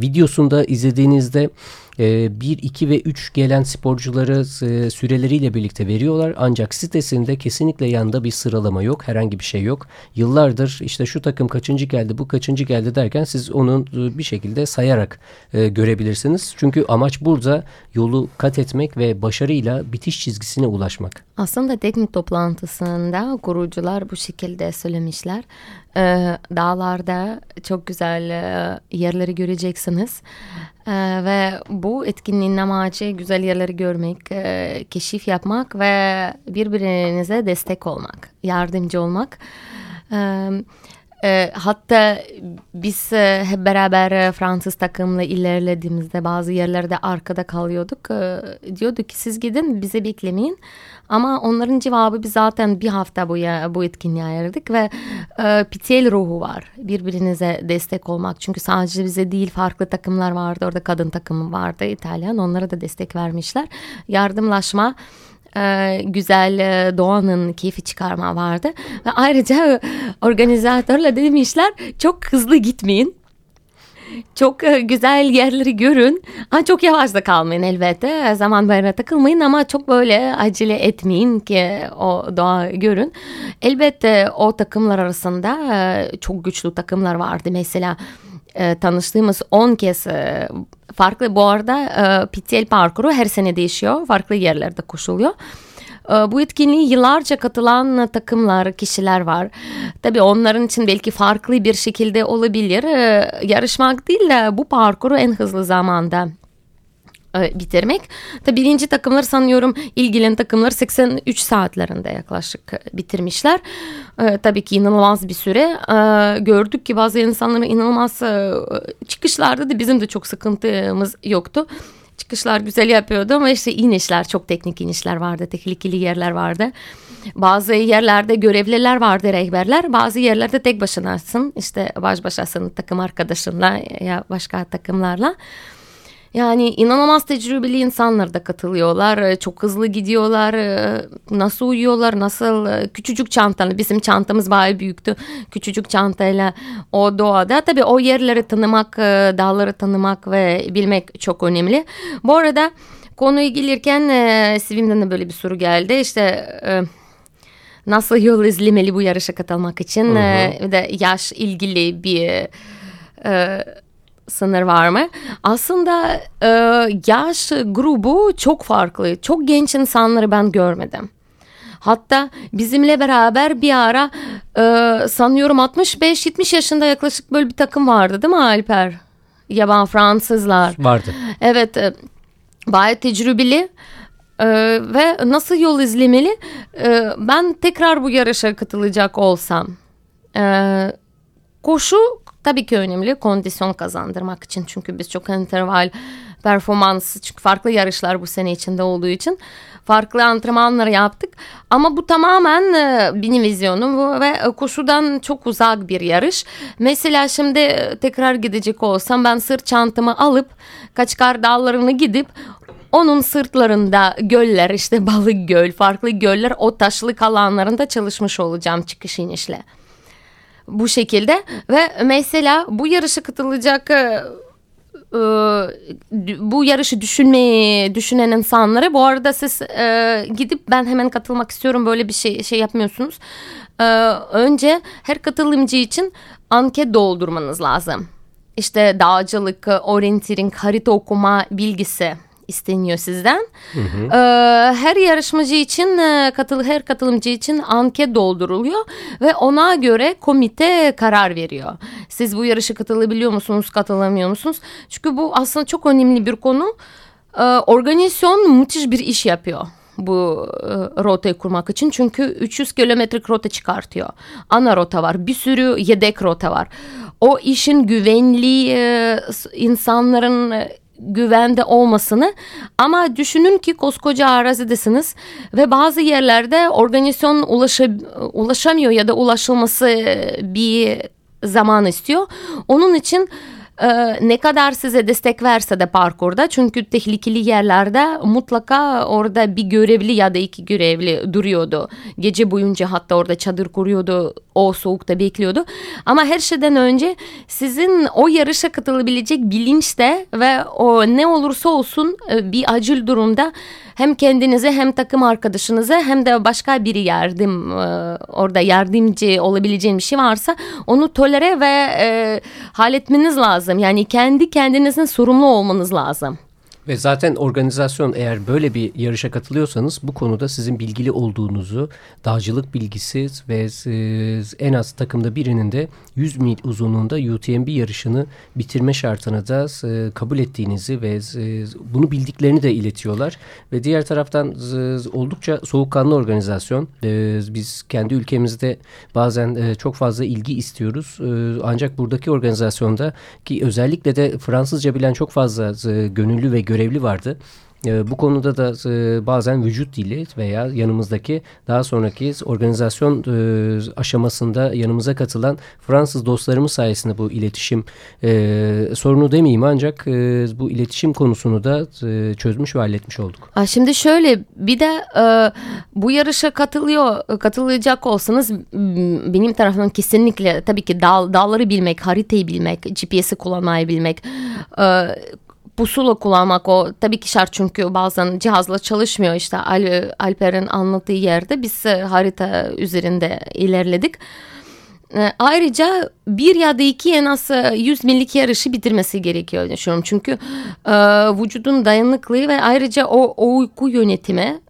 videosunda izlediğinizde e, 1, 2 ve 3 gelen sporcuları e, süreleriyle birlikte veriyorlar. Ancak sitesinde kesinlikle yanında bir sıralama yok. Herhangi bir şey yok. Yıllardır işte şu takım kaçıncı geldi, bu kaçıncı geldi derken siz onu e, bir şekilde sayarak e, görebilirsiniz. Çünkü amaç burada yolu kat etmek ve başarıyla bitiş çizgisine ulaşmak. Aslında teknik toplantısında kurucular bu şekilde söylemişler. Ee, dağlarda çok güzel e, yerleri göreceksiniz. Ee, ve bu etkinliğin amacı güzel yerleri görmek, e, keşif yapmak ve birbirinize destek olmak, yardımcı olmak. Ee, e, hatta biz e, hep beraber e, Fransız takımla ilerlediğimizde bazı yerlerde arkada kalıyorduk. E, diyorduk ki siz gidin bize beklemeyin. Ama onların cevabı biz zaten bir hafta bu, ya, bu etkinliğe ayırdık ve e, PTL ruhu var. Birbirinize destek olmak. Çünkü sadece bize değil farklı takımlar vardı. Orada kadın takımı vardı İtalyan. Onlara da destek vermişler. Yardımlaşma e, güzel e, doğanın keyfi çıkarma vardı. Ve ayrıca organizatörle demişler çok hızlı gitmeyin. çok e, güzel yerleri görün. Ha, çok yavaş da kalmayın elbette. Zaman bayrağı takılmayın ama çok böyle acele etmeyin ki o doğa görün. Elbette o takımlar arasında e, çok güçlü takımlar vardı. Mesela e, tanıştığımız 10 kez farklı bu arada e, PTL parkuru her sene değişiyor. Farklı yerlerde koşuluyor. E, Bu etkinliğe yıllarca katılan takımlar, kişiler var. Tabii onların için belki farklı bir şekilde olabilir. E, Yarışmak değil de bu parkuru en hızlı zamanda bitirmek. Tabii birinci takımlar sanıyorum ilgilenen takımlar 83 saatlerinde yaklaşık e, bitirmişler. E, tabii ki inanılmaz bir süre. E, gördük ki bazı insanların inanılmaz e, çıkışlarda da bizim de çok sıkıntımız yoktu. Çıkışlar güzel yapıyordu ama işte inişler çok teknik inişler vardı. Tehlikeli yerler vardı. Bazı yerlerde görevliler vardı rehberler. Bazı yerlerde tek başınasın. İşte baş başasın takım arkadaşınla ya başka takımlarla. Yani inanılmaz tecrübeli insanlar da katılıyorlar. Ee, Çok hızlı gidiyorlar. Ee, Nasıl uyuyorlar? Nasıl e, küçücük çantalı bizim çantamız bayağı büyüktü. Küçücük çantayla o doğada. Tabii o yerleri tanımak, e, dağları tanımak ve bilmek çok önemli. Bu arada konuya gelirken e, Sivim'den de böyle bir soru geldi. İşte e, nasıl yol izlemeli bu yarışa katılmak için? E, bir de yaş ilgili bir e, sınır var mı? Aslında e, yaş grubu çok farklı. Çok genç insanları ben görmedim. Hatta bizimle beraber bir ara e, sanıyorum 65-70 yaşında yaklaşık böyle bir takım vardı değil mi Alper? Yaban Fransızlar. Vardı. Evet e, bayağı tecrübeli e, ve nasıl yol izlemeli? E, ben tekrar bu yarışa katılacak olsam e, koşu tabii ki önemli kondisyon kazandırmak için. Çünkü biz çok interval performans çünkü farklı yarışlar bu sene içinde olduğu için farklı antrenmanlar yaptık. Ama bu tamamen e, benim vizyonum ve e, koşudan çok uzak bir yarış. Mesela şimdi e, tekrar gidecek olsam ben sırt çantamı alıp Kaçkar Dağları'na gidip onun sırtlarında göller işte balık göl farklı göller o taşlık alanlarında çalışmış olacağım çıkış inişle bu şekilde ve mesela bu yarışa katılacak e, e, bu yarışı düşünmeyi düşünen insanlara bu arada siz e, gidip ben hemen katılmak istiyorum böyle bir şey şey yapmıyorsunuz. Önce her katılımcı için anket doldurmanız lazım. İşte dağcılık, orienteering, harita okuma bilgisi isteniyor sizden. Ee, her yarışmacı için e, katıl her katılımcı için anket dolduruluyor ve ona göre komite karar veriyor. Siz bu yarışa katılabiliyor musunuz, katılamıyor musunuz? Çünkü bu aslında çok önemli bir konu. Ee, organizasyon müthiş bir iş yapıyor bu e, rotayı kurmak için. Çünkü 300 kilometrelik rota çıkartıyor. Ana rota var. Bir sürü yedek rota var. O işin güvenliği e, insanların e, güvende olmasını ama düşünün ki koskoca arazidesiniz ve bazı yerlerde organizasyon ulaşa, ulaşamıyor ya da ulaşılması e, bir zaman istiyor. Onun için e, ne kadar size destek verse de parkurda çünkü tehlikeli yerlerde mutlaka orada bir görevli ya da iki görevli duruyordu. Gece boyunca hatta orada çadır kuruyordu o soğukta bekliyordu. Ama her şeyden önce sizin o yarışa katılabilecek bilinçte ve o ne olursa olsun e, bir acil durumda hem kendinize hem takım arkadaşınıza hem de başka biri yardım e, orada yardımcı olabileceğin bir şey varsa onu tolere ve e, halletmeniz lazım. Yani kendi kendinizin sorumlu olmanız lazım. Ve zaten organizasyon eğer böyle bir yarışa katılıyorsanız bu konuda sizin bilgili olduğunuzu, dağcılık bilgisi ve en az takımda birinin de 100 mil uzunluğunda UTMB yarışını bitirme şartını da e, kabul ettiğinizi ve bunu bildiklerini de iletiyorlar. Ve diğer taraftan oldukça soğukkanlı organizasyon. E, biz kendi ülkemizde bazen e, çok fazla ilgi istiyoruz. Ancak buradaki organizasyonda ki özellikle de Fransızca bilen çok fazla gönüllü ve görevli vardı. E, bu konuda da e, bazen vücut dili veya yanımızdaki daha sonraki organizasyon e, aşamasında yanımıza katılan Fransız dostlarımız sayesinde bu iletişim e, sorunu demeyeyim ancak e, bu iletişim konusunu da e, çözmüş ve halletmiş olduk. Aa, Şimdi şöyle bir de e, bu yarışa katılıyor katılacak olsanız benim tarafımdan kesinlikle tabii ki dağ, dağları bilmek, haritayı bilmek, GPS'i kullanmayı bilmek, e, pusula kullanmak o tabii ki şart çünkü bazen cihazla çalışmıyor işte Al- Alper'in anlattığı yerde biz e, harita üzerinde ilerledik. E, Ayrıca bir ya da iki en az e, 100 millik yarışı bitirmesi gerekiyor düşünüyorum. Çünkü e, vücudun dayanıklığı ve ayrıca o, o uyku yönetimi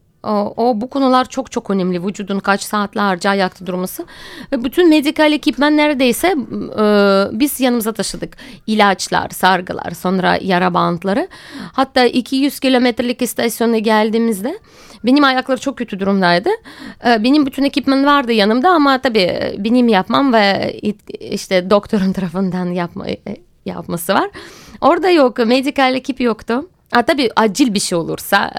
o, bu konular çok çok önemli. Vücudun kaç saatlerce ayakta durması ve bütün medikal ekipman neredeyse e, biz yanımıza taşıdık. İlaçlar, sargılar, sonra yara bantları. Hatta 200 kilometrelik istasyona geldiğimizde benim ayaklar çok kötü durumdaydı. E, benim bütün ekipman vardı yanımda ama tabii benim yapmam ve işte doktorun tarafından yapma, e, yapması var. Orada yok, medikal ekip yoktu. Ha, tabii acil bir şey olursa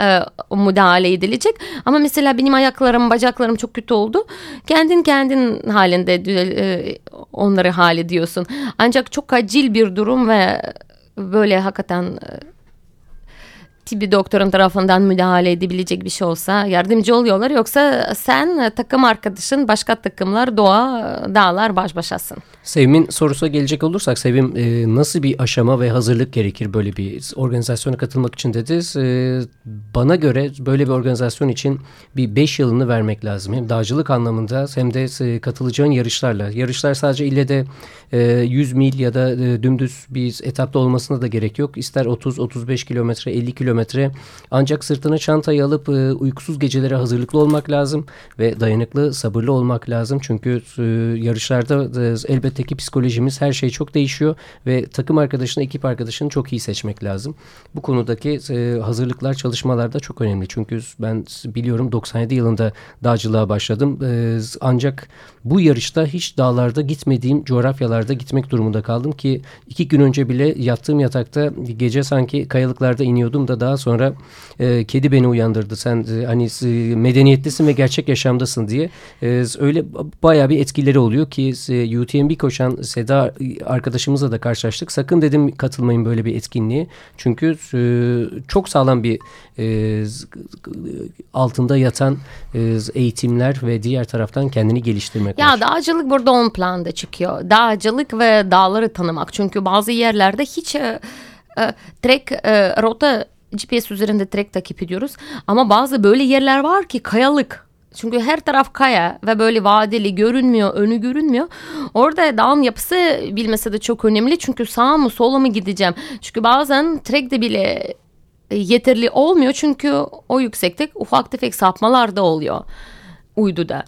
e, müdahale edilecek. Ama mesela benim ayaklarım, bacaklarım çok kötü oldu. Kendin kendin halinde e, onları hallediyorsun. Ancak çok acil bir durum ve böyle hakikaten e, tıbbi doktorun tarafından müdahale edebilecek bir şey olsa yardımcı oluyorlar. Yoksa sen e, takım arkadaşın başka takımlar doğa dağlar baş başasın. Sevim'in sorusuna gelecek olursak Sevim e, nasıl bir aşama ve hazırlık gerekir böyle bir organizasyona katılmak için dedi. E, bana göre böyle bir organizasyon için bir 5 yılını vermek lazım. Hem dağcılık anlamında hem de e, katılacağın yarışlarla. Yarışlar sadece ille de e, 100 mil ya da e, dümdüz bir etapta olmasına da gerek yok. İster 30-35 kilometre 50 kilometre ancak sırtına çantayı alıp e, uykusuz gecelere hazırlıklı olmak lazım ve dayanıklı sabırlı olmak lazım. Çünkü e, yarışlarda e, elbette ki psikolojimiz her şey çok değişiyor ve takım arkadaşını ekip arkadaşını çok iyi seçmek lazım. Bu konudaki e, hazırlıklar çalışmalar da çok önemli. Çünkü ben biliyorum 97 yılında dağcılığa başladım. E, ancak bu yarışta hiç dağlarda gitmediğim coğrafyalarda gitmek durumunda kaldım ki iki gün önce bile yattığım yatakta gece sanki kayalıklarda iniyordum da daha sonra e, kedi beni uyandırdı. Sen e, hani e, medeniyetlisin ve gerçek yaşamdasın diye. E, öyle bayağı bir etkileri oluyor ki e, UTMB koşan Seda arkadaşımızla da karşılaştık. Sakın dedim katılmayın böyle bir etkinliğe. Çünkü e, çok sağlam bir e, altında yatan e, eğitimler ve diğer taraftan kendini geliştirmek Ya var. dağcılık burada on planda çıkıyor. Dağcılık ve dağları tanımak. Çünkü bazı yerlerde hiç e, e, trek e, rota GPS üzerinde trek takip ediyoruz. Ama bazı böyle yerler var ki kayalık. Çünkü her taraf kaya ve böyle vadeli görünmüyor, önü görünmyor. Orada dağın yapısı bilmesi de çok önemli. Çünkü sağ mı sola mı gideceğim? Çünkü bazen trekte bile yeterli olmuyor. Çünkü o yükseklik ufak tefek sapmalar da oluyor uyduda.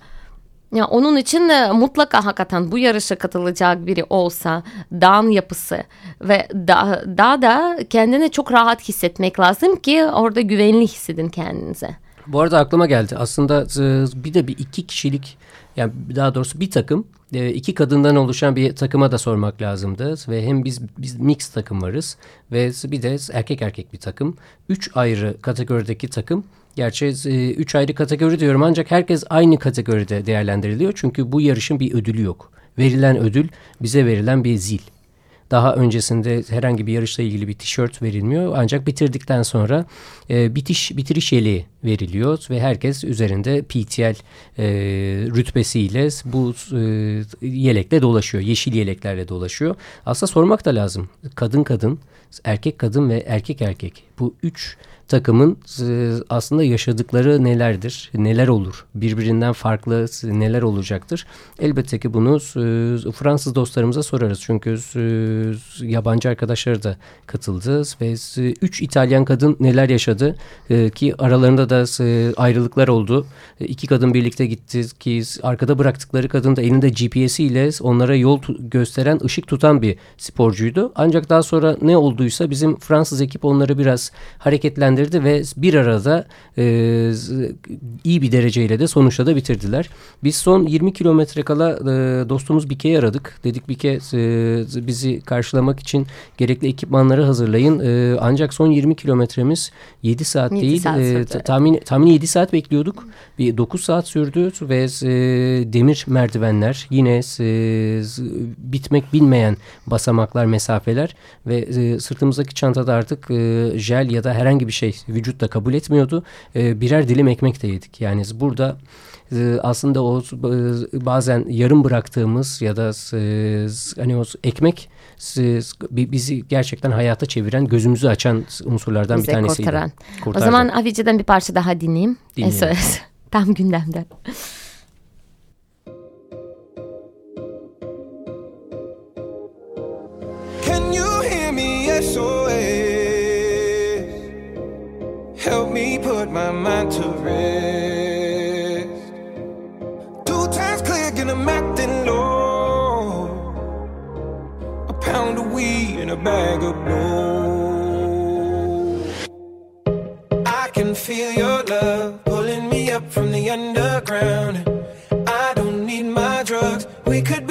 Ya onun için de mutlaka hakikaten bu yarışa katılacak biri olsa dağın yapısı ve da, dağda kendini çok rahat hissetmek lazım ki orada güvenli hissedin kendinize. Bu arada aklıma geldi. Aslında e, bir de bir iki kişilik yani daha doğrusu bir takım e, iki kadından oluşan bir takıma da sormak lazımdı ve hem biz biz mix takım varız ve bir de erkek erkek bir takım. Üç ayrı kategorideki takım Gerçi e, üç ayrı kategori diyorum ancak herkes aynı kategoride değerlendiriliyor. Çünkü bu yarışın bir ödülü yok. Verilen ödül bize verilen bir zil. Daha öncesinde herhangi bir yarışla ilgili bir tişört verilmiyor. Ancak bitirdikten sonra e, bitiş bitiriş yeleği veriliyor ve herkes üzerinde PTL e, rütbesiyle bu e, yelekle dolaşıyor. Yeşil yeleklerle dolaşıyor. Aslında sormak da lazım. Kadın kadın, erkek kadın ve erkek erkek. Bu üç takımın e, aslında yaşadıkları nelerdir, neler olur, birbirinden farklı neler olacaktır. Elbette ki bunu e, Fransız dostlarımıza sorarız çünkü e, yabancı arkadaşları da katıldı ve üç İtalyan kadın neler yaşadı ki aralarında da ayrılıklar oldu. İki kadın birlikte gitti ki arkada bıraktıkları kadın da elinde GPS ile onlara yol gösteren, ışık tutan bir sporcuydu. Ancak daha sonra ne olduysa bizim Fransız ekip onları biraz hareketlendirdi ve bir arada e, iyi bir dereceyle de sonuçta da bitirdiler. Biz son 20 kilometre kala e, dostumuz Bike'yi aradık. Dedik Bike e, bizi karşılamak için gerekli ekipmanları hazırlayın. E, ancak son 20 kilometremiz 7 saat 7 değil. saat e, tahmin, tahmini 7 saat bekliyorduk. Bir 9 saat sürdü ve e, demir merdivenler yine e, bitmek bilmeyen basamaklar, mesafeler ve e, sırtımızdaki çantada artık e, jel ya da herhangi bir şey vücutta kabul etmiyordu. E, birer dilim ekmek de yedik. Yani burada e, aslında o e, bazen yarım bıraktığımız ya da e, hani o ekmek e, bi- bizi gerçekten hayata çeviren, gözümüzü açan unsurlardan Bize bir tanesiydi. kurtaran. Kurtardı. O zaman Avicii'den bir parça daha dinleyeyim. Dinleyelim. SOS. Tam gündemde. Me put my mind to rest. Two times clear, get 'em acting low. A pound of weed and a bag of blow. I can feel your love pulling me up from the underground. I don't need my drugs. We could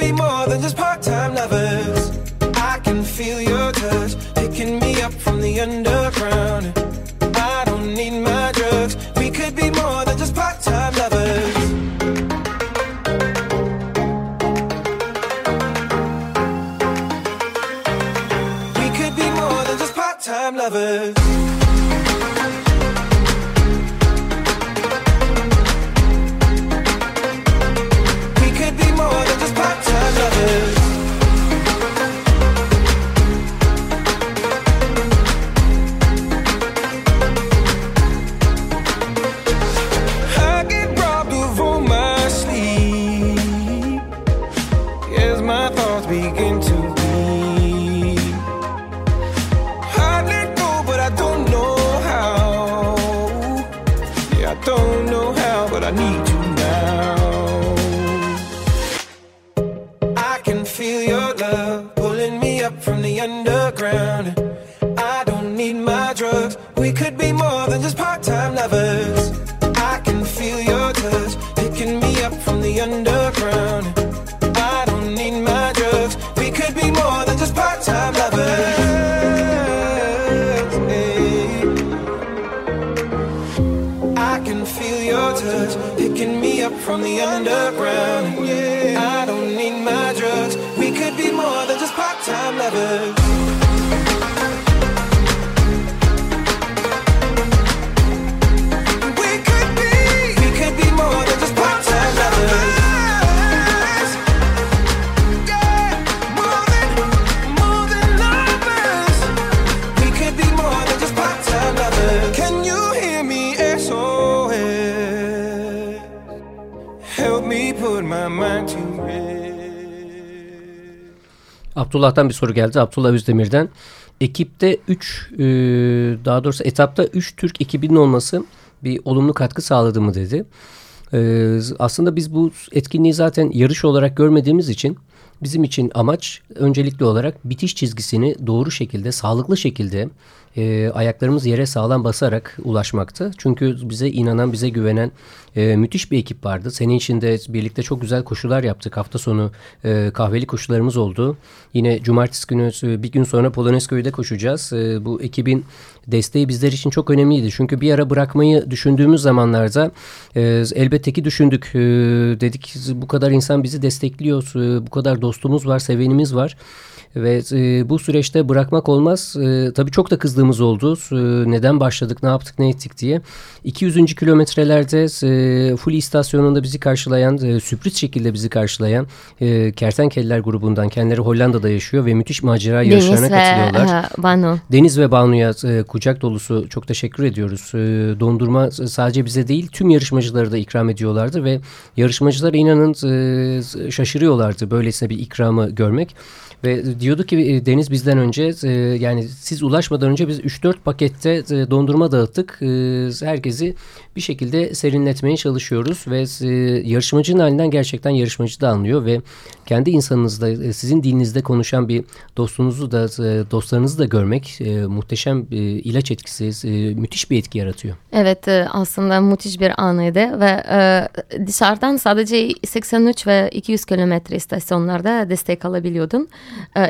Abdullah'tan bir soru geldi. Abdullah Özdemir'den. Ekipte 3 daha doğrusu etapta 3 Türk ekibinin olması bir olumlu katkı sağladı mı dedi. E, aslında biz bu etkinliği zaten yarış olarak görmediğimiz için bizim için amaç öncelikli olarak bitiş çizgisini doğru şekilde, sağlıklı şekilde e, ayaklarımız yere sağlam basarak ulaşmaktı. Çünkü bize inanan, bize güvenen e, müthiş bir ekip vardı. Senin içinde birlikte çok güzel koşular yaptık. Hafta sonu e, kahveli koşularımız oldu. Yine cumartesi günü e, bir gün sonra Polonezköy'de koşacağız. E, bu ekibin desteği bizler için çok önemliydi. Çünkü bir ara bırakmayı düşündüğümüz zamanlarda e, elbette ki düşündük. E, dedik bu kadar insan bizi destekliyor. E, bu kadar dostumuz var, sevenimiz var. Ve e, bu süreçte bırakmak olmaz. E, tabii çok da kızdığımız oldu. E, neden başladık, ne yaptık, ne ettik diye. 200. kilometrelerde e, Fuli istasyonunda bizi karşılayan, e, sürpriz şekilde bizi karşılayan e, Kertenkeleler grubundan kendileri Hollanda'da yaşıyor ve müthiş macera Deniz yarışlarına ve katılıyorlar. e, Banu. Deniz ve Banu'ya e, kucak dolusu çok teşekkür ediyoruz. E, dondurma sadece bize değil tüm yarışmacıları da ikram ediyorlardı ve yarışmacılar inanın e, şaşırıyorlardı böylesine bir ikramı görmek. Ve diyordu ki e, Deniz bizden önce e, yani siz ulaşmadan önce biz 3-4 pakette e, dondurma dağıttık. Herkesi bir şekilde serinletmeye çalışıyoruz ve e, yarışmacının halinden gerçekten yarışmacı da anlıyor ve kendi insanınızda e, sizin dilinizde konuşan bir dostunuzu da e, dostlarınızı da görmek muhteşem ilaç etkisi müthiş bir etki yaratıyor. Evet aslında müthiş bir anıydı ve dışarıdan sadece 83 ve 200 kilometre istasyonlarda destek alabiliyordun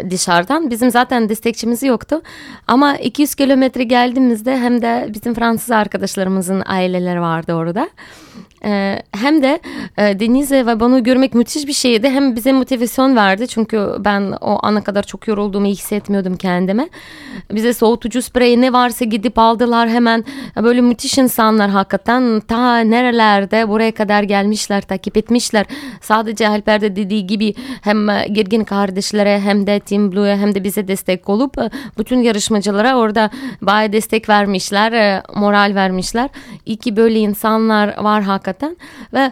dışarıdan. Bizim zaten destekçimiz yoktu ama 200 kilometre geldiğimizde hem de bizim Fransız arkadaşlarımızın aileleri vardı orada. Ee, hem de e, Deniz'e ve bunu görmek müthiş bir şeydi. Hem bize motivasyon verdi. Çünkü ben o ana kadar çok yorulduğumu hissetmiyordum kendime. Bize soğutucu sprey ne varsa gidip aldılar hemen. Böyle müthiş insanlar hakikaten. Ta nerelerde buraya kadar gelmişler, takip etmişler. Sadece Alper'de dediği gibi hem Girgin kardeşlere hem de Team Blue'ya hem de bize destek olup e, bütün yarışmacılara orada bayağı destek vermişler, e, moral vermişler. İyi ki böyle insanlar var hakikaten ve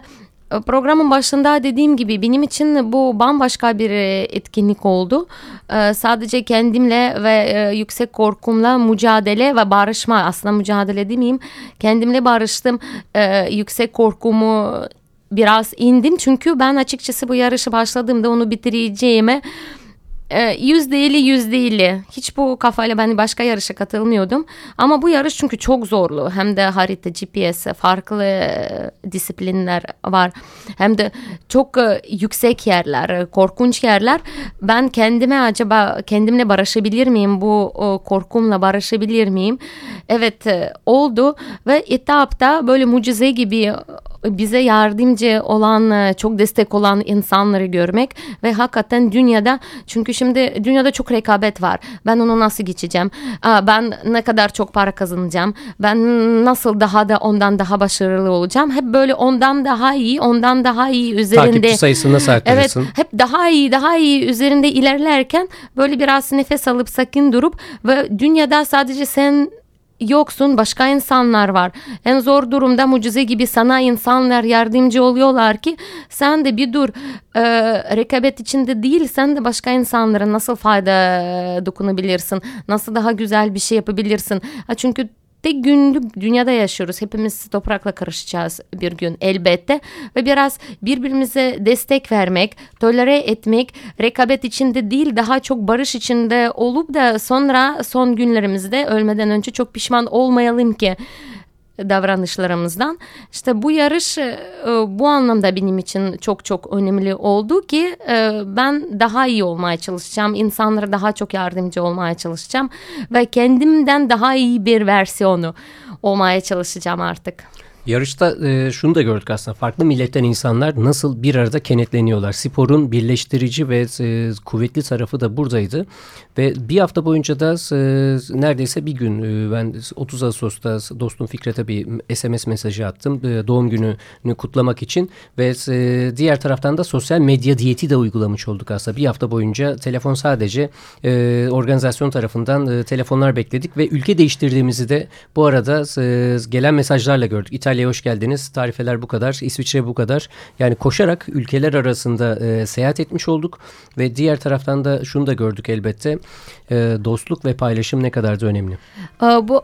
e, programın başında dediğim gibi benim için bu bambaşka bir e, etkinlik oldu. Ee, sadece kendimle ve e, yüksek korkumla mücadele ve barışma aslında mücadele demeyeyim. Kendimle barıştım. Yüksek korkumu biraz indim çünkü ben açıkçası bu yarışı başladığımda onu bitireceğime e, yüzde elli yüzde elli. Hiç bu kafayla ben başka yarışa katılmıyordum. Ama bu yarış çünkü çok zorlu. Hem de harita GPS farklı e, disiplinler var. Hem de çok e, yüksek yerler korkunç yerler. Ben kendime acaba kendimle barışabilir miyim? Bu korkumla barışabilir miyim? Evet oldu. Ve etapta böyle mucize gibi bize yardımcı olan, çok destek olan insanları görmek ve hakikaten dünyada çünkü şimdi dünyada çok rekabet var. Ben onu nasıl geçeceğim? Ben ne kadar çok para kazanacağım? Ben nasıl daha da ondan daha başarılı olacağım? Hep böyle ondan daha iyi, ondan daha iyi üzerinde. Takipçi sayısını nasıl arttırırsın? Evet, hep daha iyi, daha iyi üzerinde ilerlerken böyle biraz nefes alıp sakin durup ve dünyada sadece sen yoksun başka insanlar var. En zor durumda mucize gibi sana insanlar yardımcı oluyorlar ki sen de bir dur e, rekabet içinde değil sen de başka insanlara nasıl fayda dokunabilirsin nasıl daha güzel bir şey yapabilirsin. Ha, çünkü tek günlük dünyada yaşıyoruz. Hepimiz toprakla karışacağız bir gün elbette. Ve biraz birbirimize destek vermek, tolere etmek, rekabet içinde değil daha çok barış içinde olup da sonra son günlerimizde ölmeden önce çok pişman olmayalım ki davranışlarımızdan. İşte bu yarış e, bu anlamda benim için çok çok önemli oldu ki e, ben daha iyi olmaya çalışacağım. insanlara daha çok yardımcı olmaya çalışacağım ve kendimden daha iyi bir versiyonu olmaya çalışacağım artık. Yarışta e, şunu da gördük aslında farklı milletten insanlar nasıl bir arada kenetleniyorlar. Sporun birleştirici ve e, kuvvetli tarafı da buradaydı. Ve bir hafta boyunca da e, neredeyse bir gün e, ben 30 Ağustos'ta dostum Fikret'e bir SMS mesajı attım. E, doğum gününü kutlamak için ve e, diğer taraftan da sosyal medya diyeti de uygulamış olduk aslında. Bir hafta boyunca telefon sadece e, organizasyon tarafından e, telefonlar bekledik ve ülke değiştirdiğimizi de bu arada e, gelen mesajlarla gördük. İtalya İtalya'ya hoş geldiniz. Tarifeler bu kadar. İsviçre bu kadar. Yani koşarak ülkeler arasında e, seyahat etmiş olduk. Ve diğer taraftan da şunu da gördük elbette. E, dostluk ve paylaşım ne kadar da önemli. Aa, bu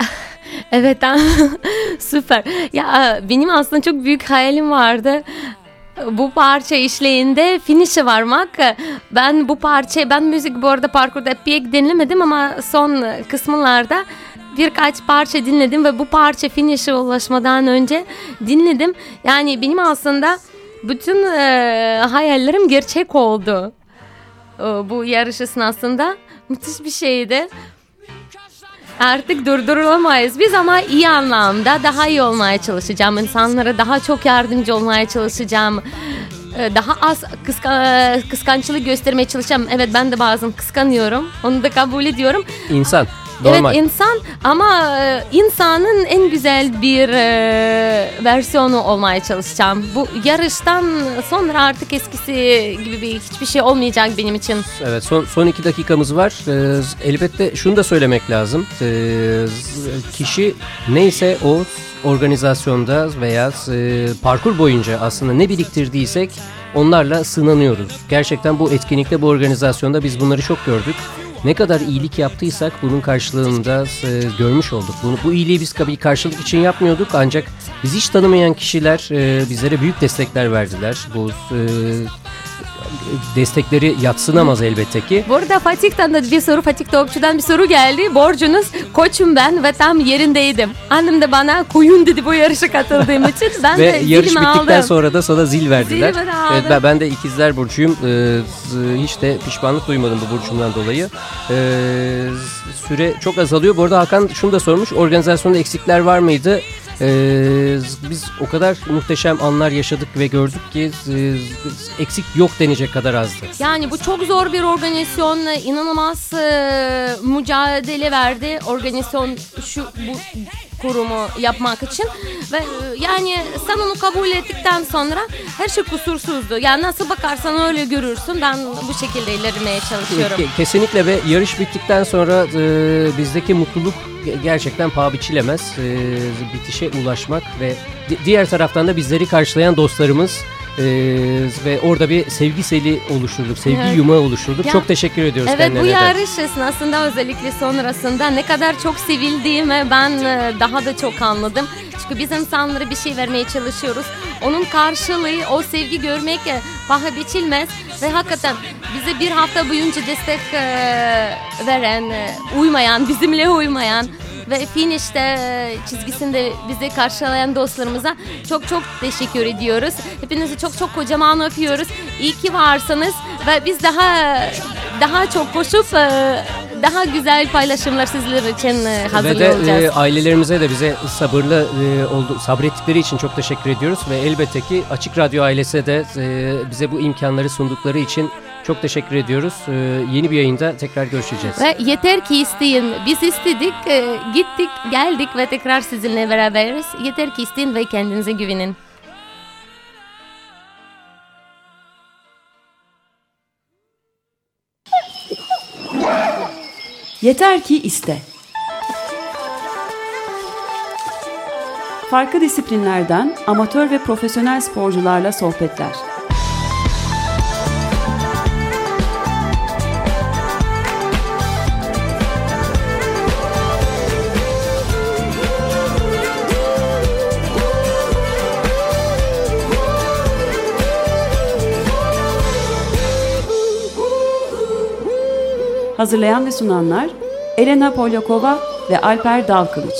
Evet süper. Ya benim aslında çok büyük hayalim vardı bu parça işleyinde finish'e varmak. Ben bu parça ben müzik bu arada parkurda pek dinlemedim ama son kısımlarda birkaç parça dinledim ve bu parça finish'e ulaşmadan önce dinledim. Yani benim aslında bütün e, hayallerim gerçek oldu. E, bu yarış esnasında müthiş bir şeydi. Artık durdurulamayız biz ama iyi anlamda daha iyi olmaya çalışacağım. İnsanlara daha çok yardımcı olmaya çalışacağım. Ee, daha az kıska, kıskançlık göstermeye çalışacağım. Evet ben de bazen kıskanıyorum. Onu da kabul ediyorum. İnsan. Normal. Evet insan ama e, insanın en güzel bir e, versiyonu olmaya çalışacağım. Bu yarıştan sonra artık eskisi gibi bir hiçbir şey olmayacak benim için. Evet son, son iki dakikamız var. Ee, elbette şunu da söylemek lazım. Ee, kişi neyse o organizasyonda veya e, parkur boyunca aslında ne biriktirdiysek onlarla sınanıyoruz. Gerçekten bu etkinlikte bu organizasyonda biz bunları çok gördük. Ne kadar iyilik yaptıysak bunun karşılığında e, görmüş olduk. Bunu, bu iyiliği biz tabii karşılık için yapmıyorduk ancak biz hiç tanımayan kişiler e, bizlere büyük destekler verdiler. Bu e, destekleri yatsınamaz elbette ki. Burada Fatih'ten de bir soru, Fatih Tokçu'dan bir soru geldi. Borcunuz koçum ben ve tam yerindeydim. Annem de bana koyun dedi bu yarışa katıldığım için. Ben Ve de yarış zilimi bittikten aldım. sonra da sana zil verdiler. Zili ben aldım. Evet, ben, ben de ikizler burcuyum. Ee, hiç de pişmanlık duymadım bu burcumdan dolayı. Ee, süre çok azalıyor. Bu arada Hakan şunu da sormuş. Organizasyonda eksikler var mıydı? Ee, biz o kadar muhteşem anlar yaşadık ve gördük ki z- eksik yok denecek kadar azdı. Yani bu çok zor bir organizasyon. inanılmaz e, mücadele verdi organizasyon şu bu kurumu yapmak için ve e, yani sen onu kabul ettikten sonra her şey kusursuzdu. Yani nasıl bakarsan öyle görürsün. Ben bu şekilde ilerlemeye çalışıyorum. Ke- Kesinlikle ve yarış bittikten sonra e, bizdeki mutluluk ge- gerçekten paha biçilemez. E, bitişe ulaşmak ve di- diğer taraftan da bizleri karşılayan dostlarımız e, ve orada bir sevgi seli oluşturduk, sevgi Evet. yumağı oluşturduk. Ya- Çok teşekkür ediyoruz Evet bu kendilerine de. yarış esnasında özellikle sonrasında ne kadar çok sevildiğimi ben e, daha da çok anladım. Çünkü biz insanlara bir şey vermeye çalışıyoruz. Onun karşılığı o sevgi görmek e, paha biçilmez ve hakikaten bize bir hafta boyunca destek e, veren, uymayan, bizimle uymayan ve finişte çizgisinde bizi karşılayan dostlarımıza çok çok teşekkür ediyoruz. Hepinizi çok çok kocaman öpüyoruz. İyi ki varsınız ve biz daha daha çok koşup e, daha güzel paylaşımlar sizler için e, Ve de olacağız. e, ailelerimize de bize sabırlı e, oldu, sabrettikleri için çok teşekkür ediyoruz ve elbette ki Açık Radyo ailesi de e, bize bu imkanları sundukları için çok teşekkür ediyoruz. E, yeni bir yayında tekrar görüşeceğiz. Ve yeter ki isteyin. Biz istedik, e, gittik, geldik ve tekrar sizinle beraberiz. Yeter ki isteyin ve kendinize güvenin. Yeter ki iste. Farklı disiplinlerden amatör ve profesyonel sporcularla sohbetler. Hazırlayan ve sunanlar Elena Polyakova ve Alper Dalkılıç.